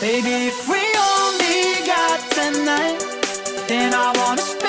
Baby, if we only got tonight, then I wanna spend.